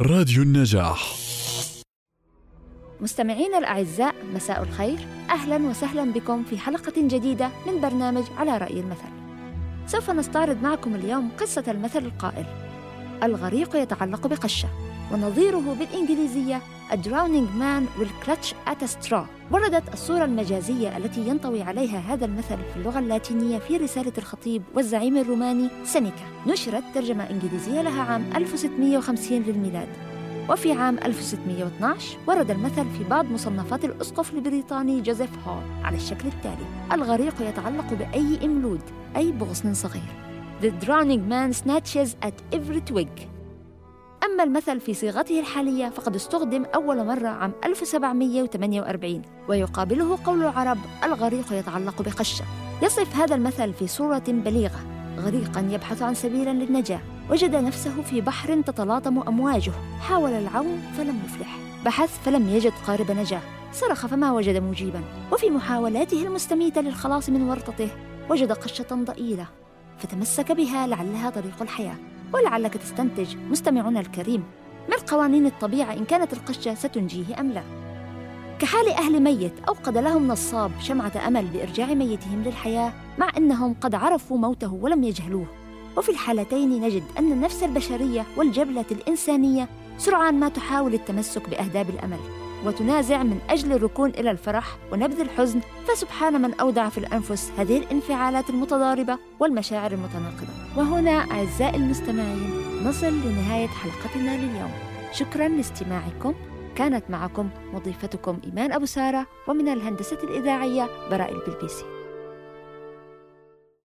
راديو النجاح. مستمعينا الأعزاء مساء الخير. أهلا وسهلا بكم في حلقة جديدة من برنامج على رأي المثل. سوف نستعرض معكم اليوم قصة المثل القائل الغريق يتعلق بقشة. ونظيره بالإنجليزية A drowning man will clutch at a straw. وردت الصورة المجازية التي ينطوي عليها هذا المثل في اللغة اللاتينية في رسالة الخطيب والزعيم الروماني سينيكا. نشرت ترجمة إنجليزية لها عام 1650 للميلاد. وفي عام 1612 ورد المثل في بعض مصنفات الأسقف البريطاني جوزيف هول على الشكل التالي. الغريق يتعلق بأي إملود أي بغصن صغير. The drowning man snatches at every twig. أما المثل في صيغته الحالية فقد استخدم أول مرة عام 1748 ويقابله قول العرب الغريق يتعلق بقشة يصف هذا المثل في صورة بليغة غريقا يبحث عن سبيل للنجاة وجد نفسه في بحر تتلاطم أمواجه حاول العون فلم يفلح بحث فلم يجد قارب نجاة صرخ فما وجد مجيبا وفي محاولاته المستميتة للخلاص من ورطته وجد قشة ضئيلة فتمسك بها لعلها طريق الحياة. ولعلك تستنتج مستمعنا الكريم من قوانين الطبيعة إن كانت القشة ستنجيه أم لا؟ كحال أهل ميت أوقد لهم نصاب شمعة أمل بإرجاع ميتهم للحياة مع أنهم قد عرفوا موته ولم يجهلوه. وفي الحالتين نجد أن النفس البشرية والجبلة الإنسانية سرعان ما تحاول التمسك بأهداب الأمل. وتنازع من أجل الركون إلى الفرح ونبذ الحزن فسبحان من أودع في الأنفس هذه الانفعالات المتضاربة والمشاعر المتناقضة. وهنا أعزائي المستمعين نصل لنهاية حلقتنا لليوم. شكرا لاستماعكم. كانت معكم مضيفتكم إيمان أبو سارة ومن الهندسة الإذاعية براء البلبيسي.